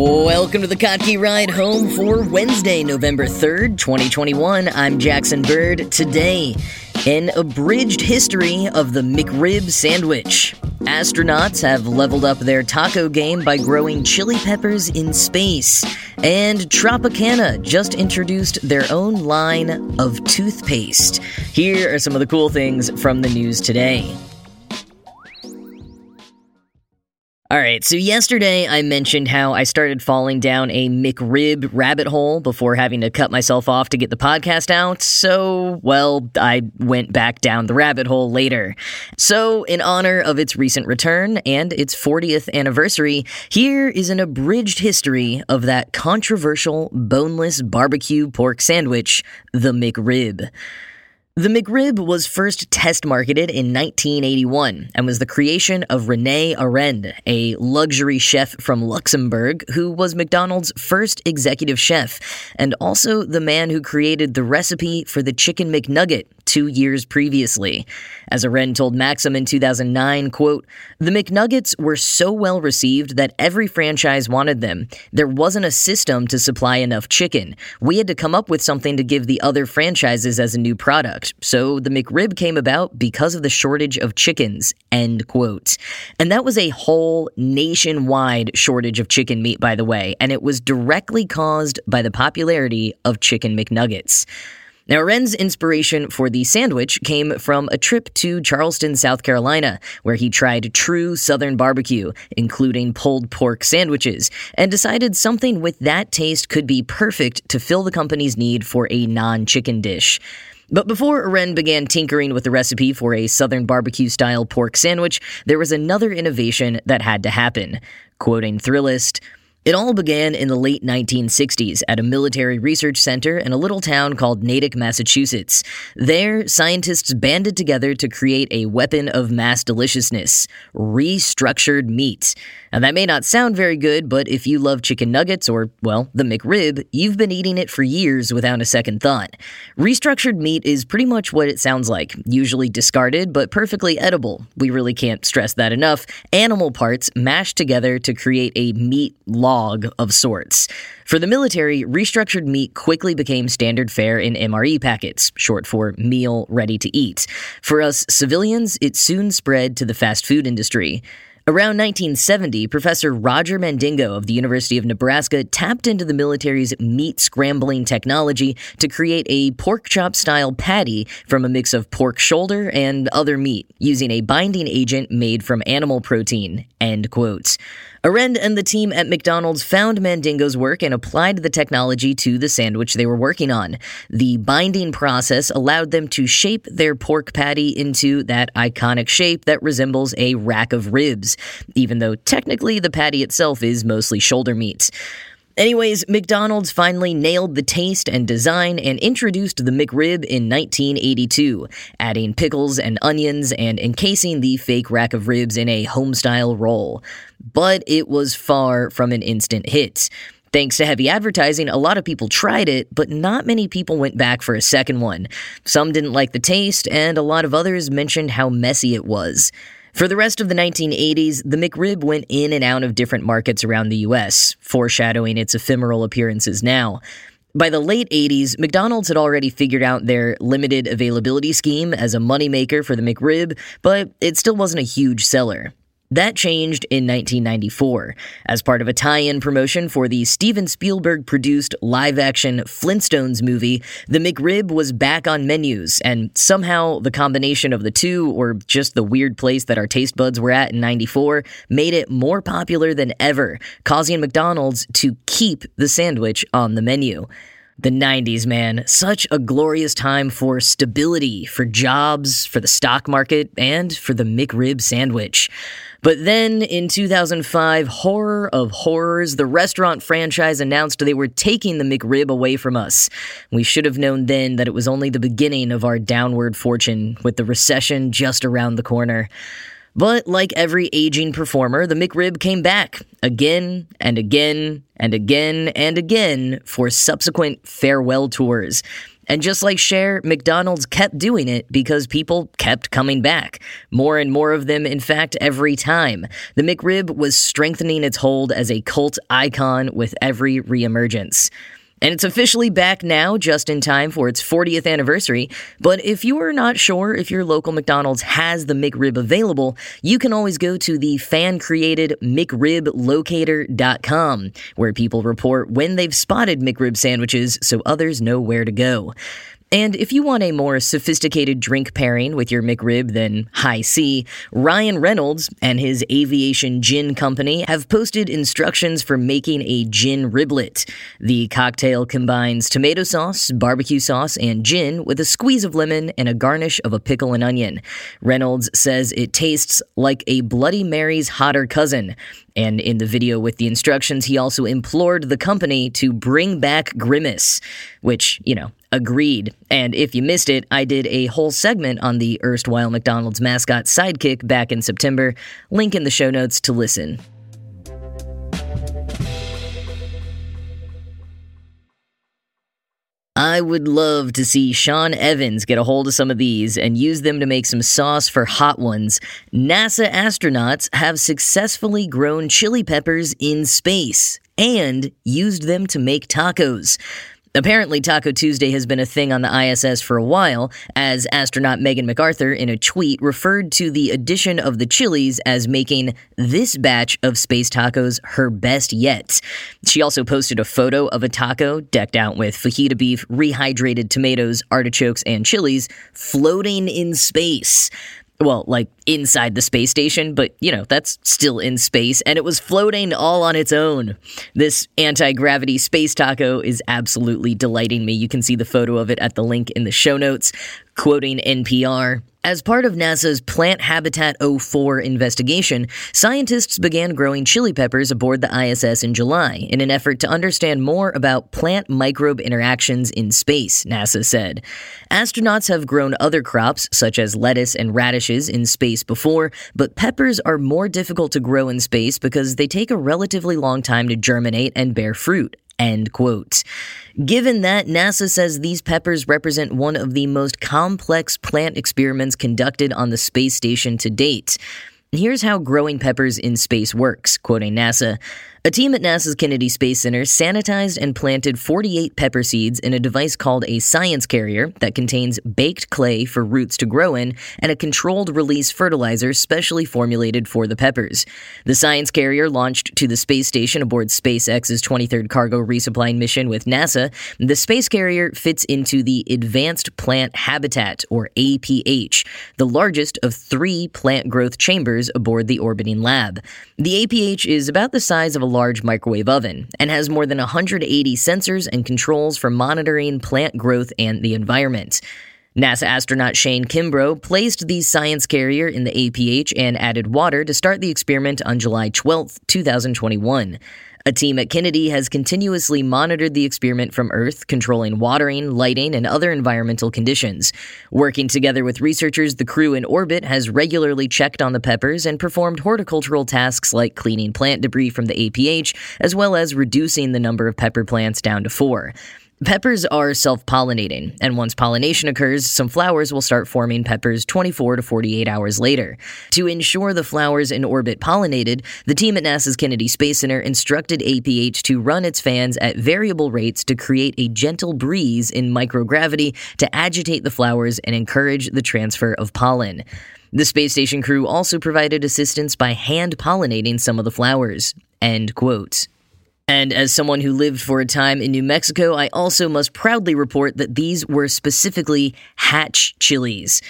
Welcome to the Kottke Ride Home for Wednesday, November 3rd, 2021. I'm Jackson Bird. Today, an abridged history of the McRib sandwich. Astronauts have leveled up their taco game by growing chili peppers in space. And Tropicana just introduced their own line of toothpaste. Here are some of the cool things from the news today. All right, so yesterday I mentioned how I started falling down a McRib rabbit hole before having to cut myself off to get the podcast out. So, well, I went back down the rabbit hole later. So, in honor of its recent return and its 40th anniversary, here is an abridged history of that controversial boneless barbecue pork sandwich, the McRib. The McRib was first test marketed in 1981 and was the creation of Rene Arend, a luxury chef from Luxembourg who was McDonald's first executive chef and also the man who created the recipe for the Chicken McNugget two years previously. As Arend told Maxim in 2009, quote, The McNuggets were so well received that every franchise wanted them. There wasn't a system to supply enough chicken. We had to come up with something to give the other franchises as a new product. So the McRib came about because of the shortage of chickens, end quote. And that was a whole nationwide shortage of chicken meat, by the way, and it was directly caused by the popularity of Chicken McNuggets. Now, Ren's inspiration for the sandwich came from a trip to Charleston, South Carolina, where he tried true Southern barbecue, including pulled pork sandwiches, and decided something with that taste could be perfect to fill the company's need for a non chicken dish. But before Ren began tinkering with the recipe for a Southern barbecue style pork sandwich, there was another innovation that had to happen. Quoting Thrillist, it all began in the late 1960s at a military research center in a little town called Natick, Massachusetts. There, scientists banded together to create a weapon of mass deliciousness restructured meat. Now, that may not sound very good, but if you love chicken nuggets or, well, the McRib, you've been eating it for years without a second thought. Restructured meat is pretty much what it sounds like, usually discarded, but perfectly edible. We really can't stress that enough. Animal parts mashed together to create a meat log of sorts. For the military, restructured meat quickly became standard fare in MRE packets, short for meal ready to eat. For us civilians, it soon spread to the fast food industry. Around 1970, Professor Roger Mandigo of the University of Nebraska tapped into the military's meat scrambling technology to create a pork chop style patty from a mix of pork shoulder and other meat, using a binding agent made from animal protein. End quote. Arend and the team at McDonald's found Mandigo's work and applied the technology to the sandwich they were working on. The binding process allowed them to shape their pork patty into that iconic shape that resembles a rack of ribs, even though technically the patty itself is mostly shoulder meat. Anyways, McDonald's finally nailed the taste and design and introduced the McRib in 1982, adding pickles and onions and encasing the fake rack of ribs in a homestyle roll. But it was far from an instant hit. Thanks to heavy advertising, a lot of people tried it, but not many people went back for a second one. Some didn't like the taste, and a lot of others mentioned how messy it was. For the rest of the 1980s, the McRib went in and out of different markets around the US, foreshadowing its ephemeral appearances now. By the late 80s, McDonald's had already figured out their limited availability scheme as a moneymaker for the McRib, but it still wasn't a huge seller. That changed in 1994 as part of a tie in promotion for the Steven Spielberg produced live action Flintstones movie. The McRib was back on menus, and somehow the combination of the two, or just the weird place that our taste buds were at in 94, made it more popular than ever, causing McDonald's to keep the sandwich on the menu. The 90s, man. Such a glorious time for stability, for jobs, for the stock market, and for the McRib sandwich. But then in 2005, horror of horrors, the restaurant franchise announced they were taking the McRib away from us. We should have known then that it was only the beginning of our downward fortune, with the recession just around the corner. But like every aging performer, the McRib came back again and again and again and again for subsequent farewell tours. And just like Cher, McDonald's kept doing it because people kept coming back. More and more of them, in fact, every time. The McRib was strengthening its hold as a cult icon with every reemergence. And it's officially back now, just in time for its 40th anniversary. But if you are not sure if your local McDonald's has the McRib available, you can always go to the fan created McRibLocator.com, where people report when they've spotted McRib sandwiches so others know where to go. And if you want a more sophisticated drink pairing with your McRib than Hi-C, Ryan Reynolds and his Aviation Gin Company have posted instructions for making a gin riblet. The cocktail combines tomato sauce, barbecue sauce, and gin with a squeeze of lemon and a garnish of a pickle and onion. Reynolds says it tastes like a Bloody Mary's hotter cousin. And in the video with the instructions, he also implored the company to bring back Grimace, which, you know, agreed. And if you missed it, I did a whole segment on the erstwhile McDonald's mascot sidekick back in September. Link in the show notes to listen. I would love to see Sean Evans get a hold of some of these and use them to make some sauce for hot ones. NASA astronauts have successfully grown chili peppers in space and used them to make tacos. Apparently, Taco Tuesday has been a thing on the ISS for a while, as astronaut Megan McArthur in a tweet referred to the addition of the chilies as making this batch of space tacos her best yet. She also posted a photo of a taco decked out with fajita beef, rehydrated tomatoes, artichokes, and chilies floating in space well, like inside the space station, but you know, that's still in space, and it was floating all on its own. This anti gravity space taco is absolutely delighting me. You can see the photo of it at the link in the show notes. Quoting NPR, as part of NASA's Plant Habitat 04 investigation, scientists began growing chili peppers aboard the ISS in July in an effort to understand more about plant microbe interactions in space, NASA said. Astronauts have grown other crops, such as lettuce and radishes, in space before, but peppers are more difficult to grow in space because they take a relatively long time to germinate and bear fruit. End quote. Given that, NASA says these peppers represent one of the most complex plant experiments conducted on the space station to date. Here's how growing peppers in space works, quoting NASA. A team at NASA's Kennedy Space Center sanitized and planted 48 pepper seeds in a device called a science carrier that contains baked clay for roots to grow in and a controlled release fertilizer specially formulated for the peppers. The science carrier launched to the space station aboard SpaceX's 23rd cargo resupply mission with NASA. The space carrier fits into the Advanced Plant Habitat, or APH, the largest of three plant growth chambers aboard the orbiting lab. The APH is about the size of a large microwave oven and has more than 180 sensors and controls for monitoring plant growth and the environment. NASA astronaut Shane Kimbrough placed the science carrier in the APH and added water to start the experiment on July 12, 2021. A team at Kennedy has continuously monitored the experiment from Earth, controlling watering, lighting, and other environmental conditions. Working together with researchers, the crew in orbit has regularly checked on the peppers and performed horticultural tasks like cleaning plant debris from the APH, as well as reducing the number of pepper plants down to four. Peppers are self pollinating, and once pollination occurs, some flowers will start forming peppers 24 to 48 hours later. To ensure the flowers in orbit pollinated, the team at NASA's Kennedy Space Center instructed APH to run its fans at variable rates to create a gentle breeze in microgravity to agitate the flowers and encourage the transfer of pollen. The space station crew also provided assistance by hand pollinating some of the flowers. End quote. And as someone who lived for a time in New Mexico, I also must proudly report that these were specifically Hatch chilies.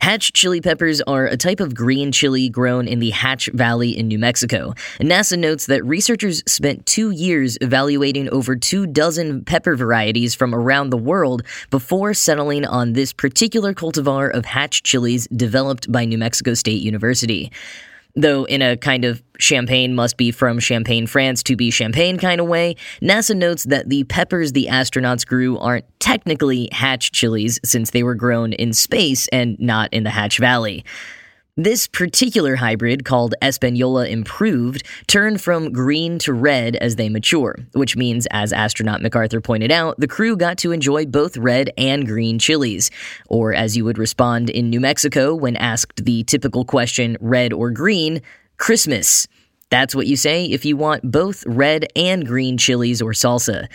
Hatch chili peppers are a type of green chili grown in the Hatch Valley in New Mexico. NASA notes that researchers spent two years evaluating over two dozen pepper varieties from around the world before settling on this particular cultivar of Hatch chilies developed by New Mexico State University though in a kind of champagne must be from Champagne, France to be champagne kind of way, NASA notes that the peppers the astronauts grew aren't technically Hatch chilies since they were grown in space and not in the Hatch Valley. This particular hybrid, called Espanola Improved, turned from green to red as they mature, which means, as astronaut McArthur pointed out, the crew got to enjoy both red and green chilies. Or, as you would respond in New Mexico when asked the typical question, red or green, Christmas. That's what you say if you want both red and green chilies or salsa.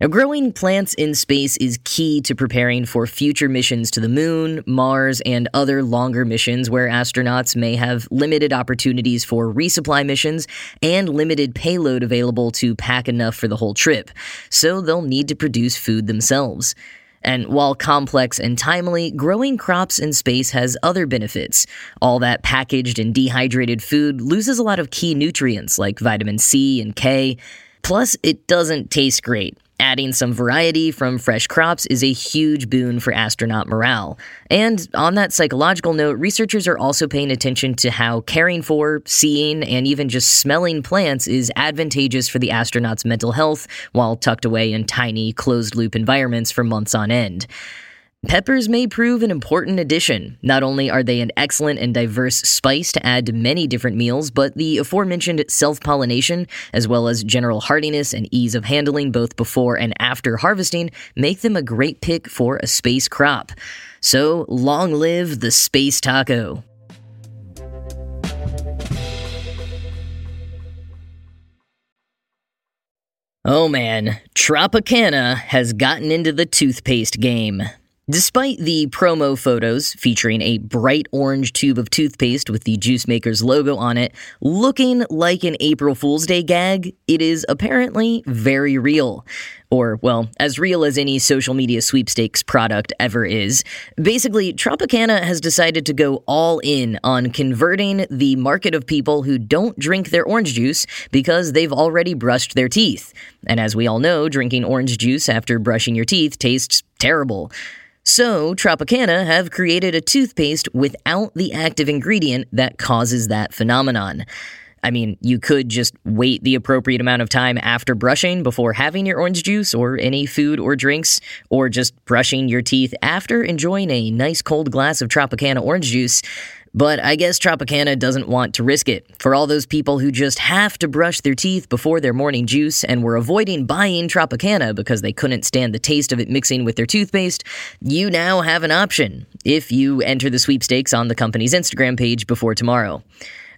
Now, growing plants in space is key to preparing for future missions to the moon, Mars, and other longer missions where astronauts may have limited opportunities for resupply missions and limited payload available to pack enough for the whole trip. So they'll need to produce food themselves. And while complex and timely, growing crops in space has other benefits. All that packaged and dehydrated food loses a lot of key nutrients like vitamin C and K. Plus, it doesn't taste great. Adding some variety from fresh crops is a huge boon for astronaut morale. And on that psychological note, researchers are also paying attention to how caring for, seeing, and even just smelling plants is advantageous for the astronaut's mental health while tucked away in tiny, closed loop environments for months on end. Peppers may prove an important addition. Not only are they an excellent and diverse spice to add to many different meals, but the aforementioned self pollination, as well as general hardiness and ease of handling both before and after harvesting, make them a great pick for a space crop. So, long live the space taco. Oh man, Tropicana has gotten into the toothpaste game. Despite the promo photos featuring a bright orange tube of toothpaste with the Juice Maker's logo on it looking like an April Fool's Day gag, it is apparently very real. Or, well, as real as any social media sweepstakes product ever is. Basically, Tropicana has decided to go all in on converting the market of people who don't drink their orange juice because they've already brushed their teeth. And as we all know, drinking orange juice after brushing your teeth tastes terrible. So, Tropicana have created a toothpaste without the active ingredient that causes that phenomenon. I mean, you could just wait the appropriate amount of time after brushing before having your orange juice or any food or drinks, or just brushing your teeth after enjoying a nice cold glass of Tropicana orange juice. But I guess Tropicana doesn't want to risk it. For all those people who just have to brush their teeth before their morning juice and were avoiding buying Tropicana because they couldn't stand the taste of it mixing with their toothpaste, you now have an option if you enter the sweepstakes on the company's Instagram page before tomorrow.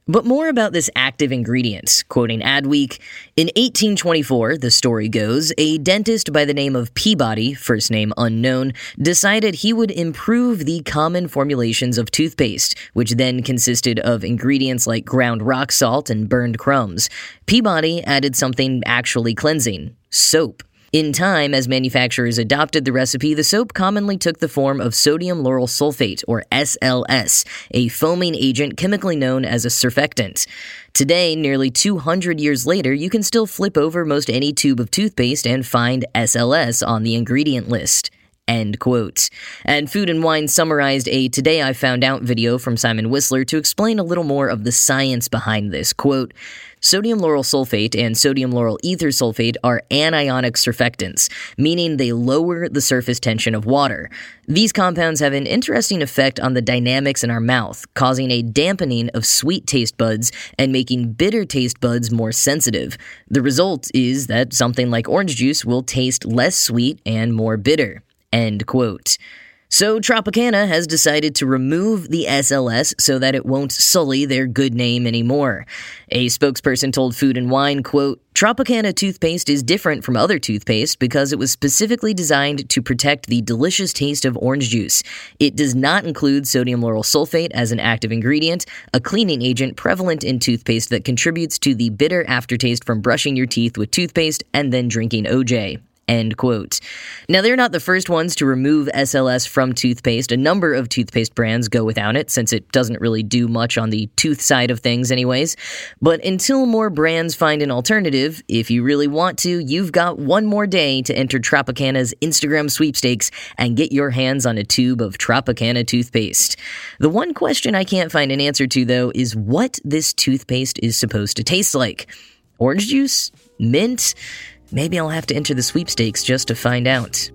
But more about this active ingredient. Quoting Adweek, in 1824, the story goes, a dentist by the name of Peabody, first name unknown, decided he would improve the common formulations of toothpaste, which then consisted of ingredients like ground rock salt and burned crumbs. Peabody added something actually cleansing soap. In time, as manufacturers adopted the recipe, the soap commonly took the form of sodium lauryl sulfate, or SLS, a foaming agent chemically known as a surfactant. Today, nearly 200 years later, you can still flip over most any tube of toothpaste and find SLS on the ingredient list. End quote. And Food and Wine summarized a Today I Found Out video from Simon Whistler to explain a little more of the science behind this. Quote, Sodium lauryl sulfate and sodium lauryl ether sulfate are anionic surfactants, meaning they lower the surface tension of water. These compounds have an interesting effect on the dynamics in our mouth, causing a dampening of sweet taste buds and making bitter taste buds more sensitive. The result is that something like orange juice will taste less sweet and more bitter. End quote. So Tropicana has decided to remove the SLS so that it won't sully their good name anymore. A spokesperson told Food and Wine, quote, Tropicana toothpaste is different from other toothpaste because it was specifically designed to protect the delicious taste of orange juice. It does not include sodium lauryl sulfate as an active ingredient, a cleaning agent prevalent in toothpaste that contributes to the bitter aftertaste from brushing your teeth with toothpaste and then drinking OJ. End quote. Now, they're not the first ones to remove SLS from toothpaste. A number of toothpaste brands go without it, since it doesn't really do much on the tooth side of things, anyways. But until more brands find an alternative, if you really want to, you've got one more day to enter Tropicana's Instagram sweepstakes and get your hands on a tube of Tropicana toothpaste. The one question I can't find an answer to, though, is what this toothpaste is supposed to taste like. Orange juice? Mint? Maybe I'll have to enter the sweepstakes just to find out.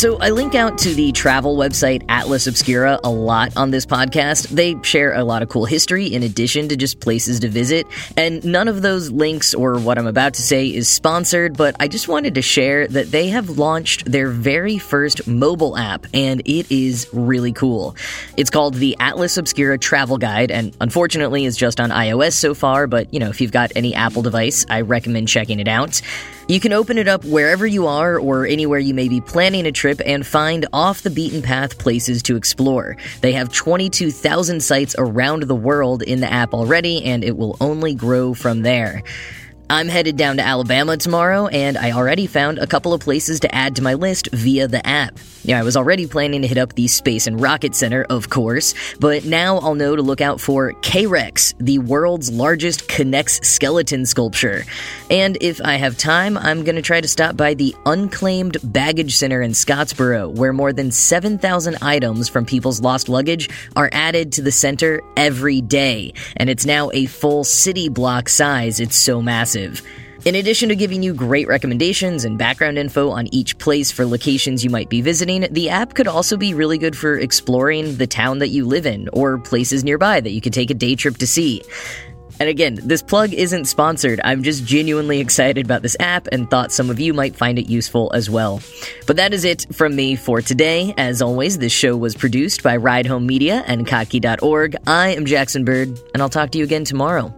So, I link out to the travel website Atlas Obscura a lot on this podcast. They share a lot of cool history in addition to just places to visit, and none of those links or what I'm about to say is sponsored, but I just wanted to share that they have launched their very first mobile app, and it is really cool. It's called the Atlas Obscura Travel Guide, and unfortunately is just on iOS so far, but you know, if you've got any Apple device, I recommend checking it out. You can open it up wherever you are or anywhere you may be planning a trip and find off the beaten path places to explore. They have 22,000 sites around the world in the app already, and it will only grow from there. I'm headed down to Alabama tomorrow, and I already found a couple of places to add to my list via the app. Yeah, I was already planning to hit up the Space and Rocket Center, of course, but now I'll know to look out for K-Rex, the world's largest K'NEX skeleton sculpture. And if I have time, I'm gonna try to stop by the Unclaimed Baggage Center in Scottsboro, where more than 7,000 items from people's lost luggage are added to the center every day, and it's now a full city block size. It's so massive. In addition to giving you great recommendations and background info on each place for locations you might be visiting, the app could also be really good for exploring the town that you live in or places nearby that you could take a day trip to see. And again, this plug isn't sponsored. I'm just genuinely excited about this app and thought some of you might find it useful as well. But that is it from me for today. As always, this show was produced by Ride Home Media and Kottke.org. I am Jackson Bird, and I'll talk to you again tomorrow.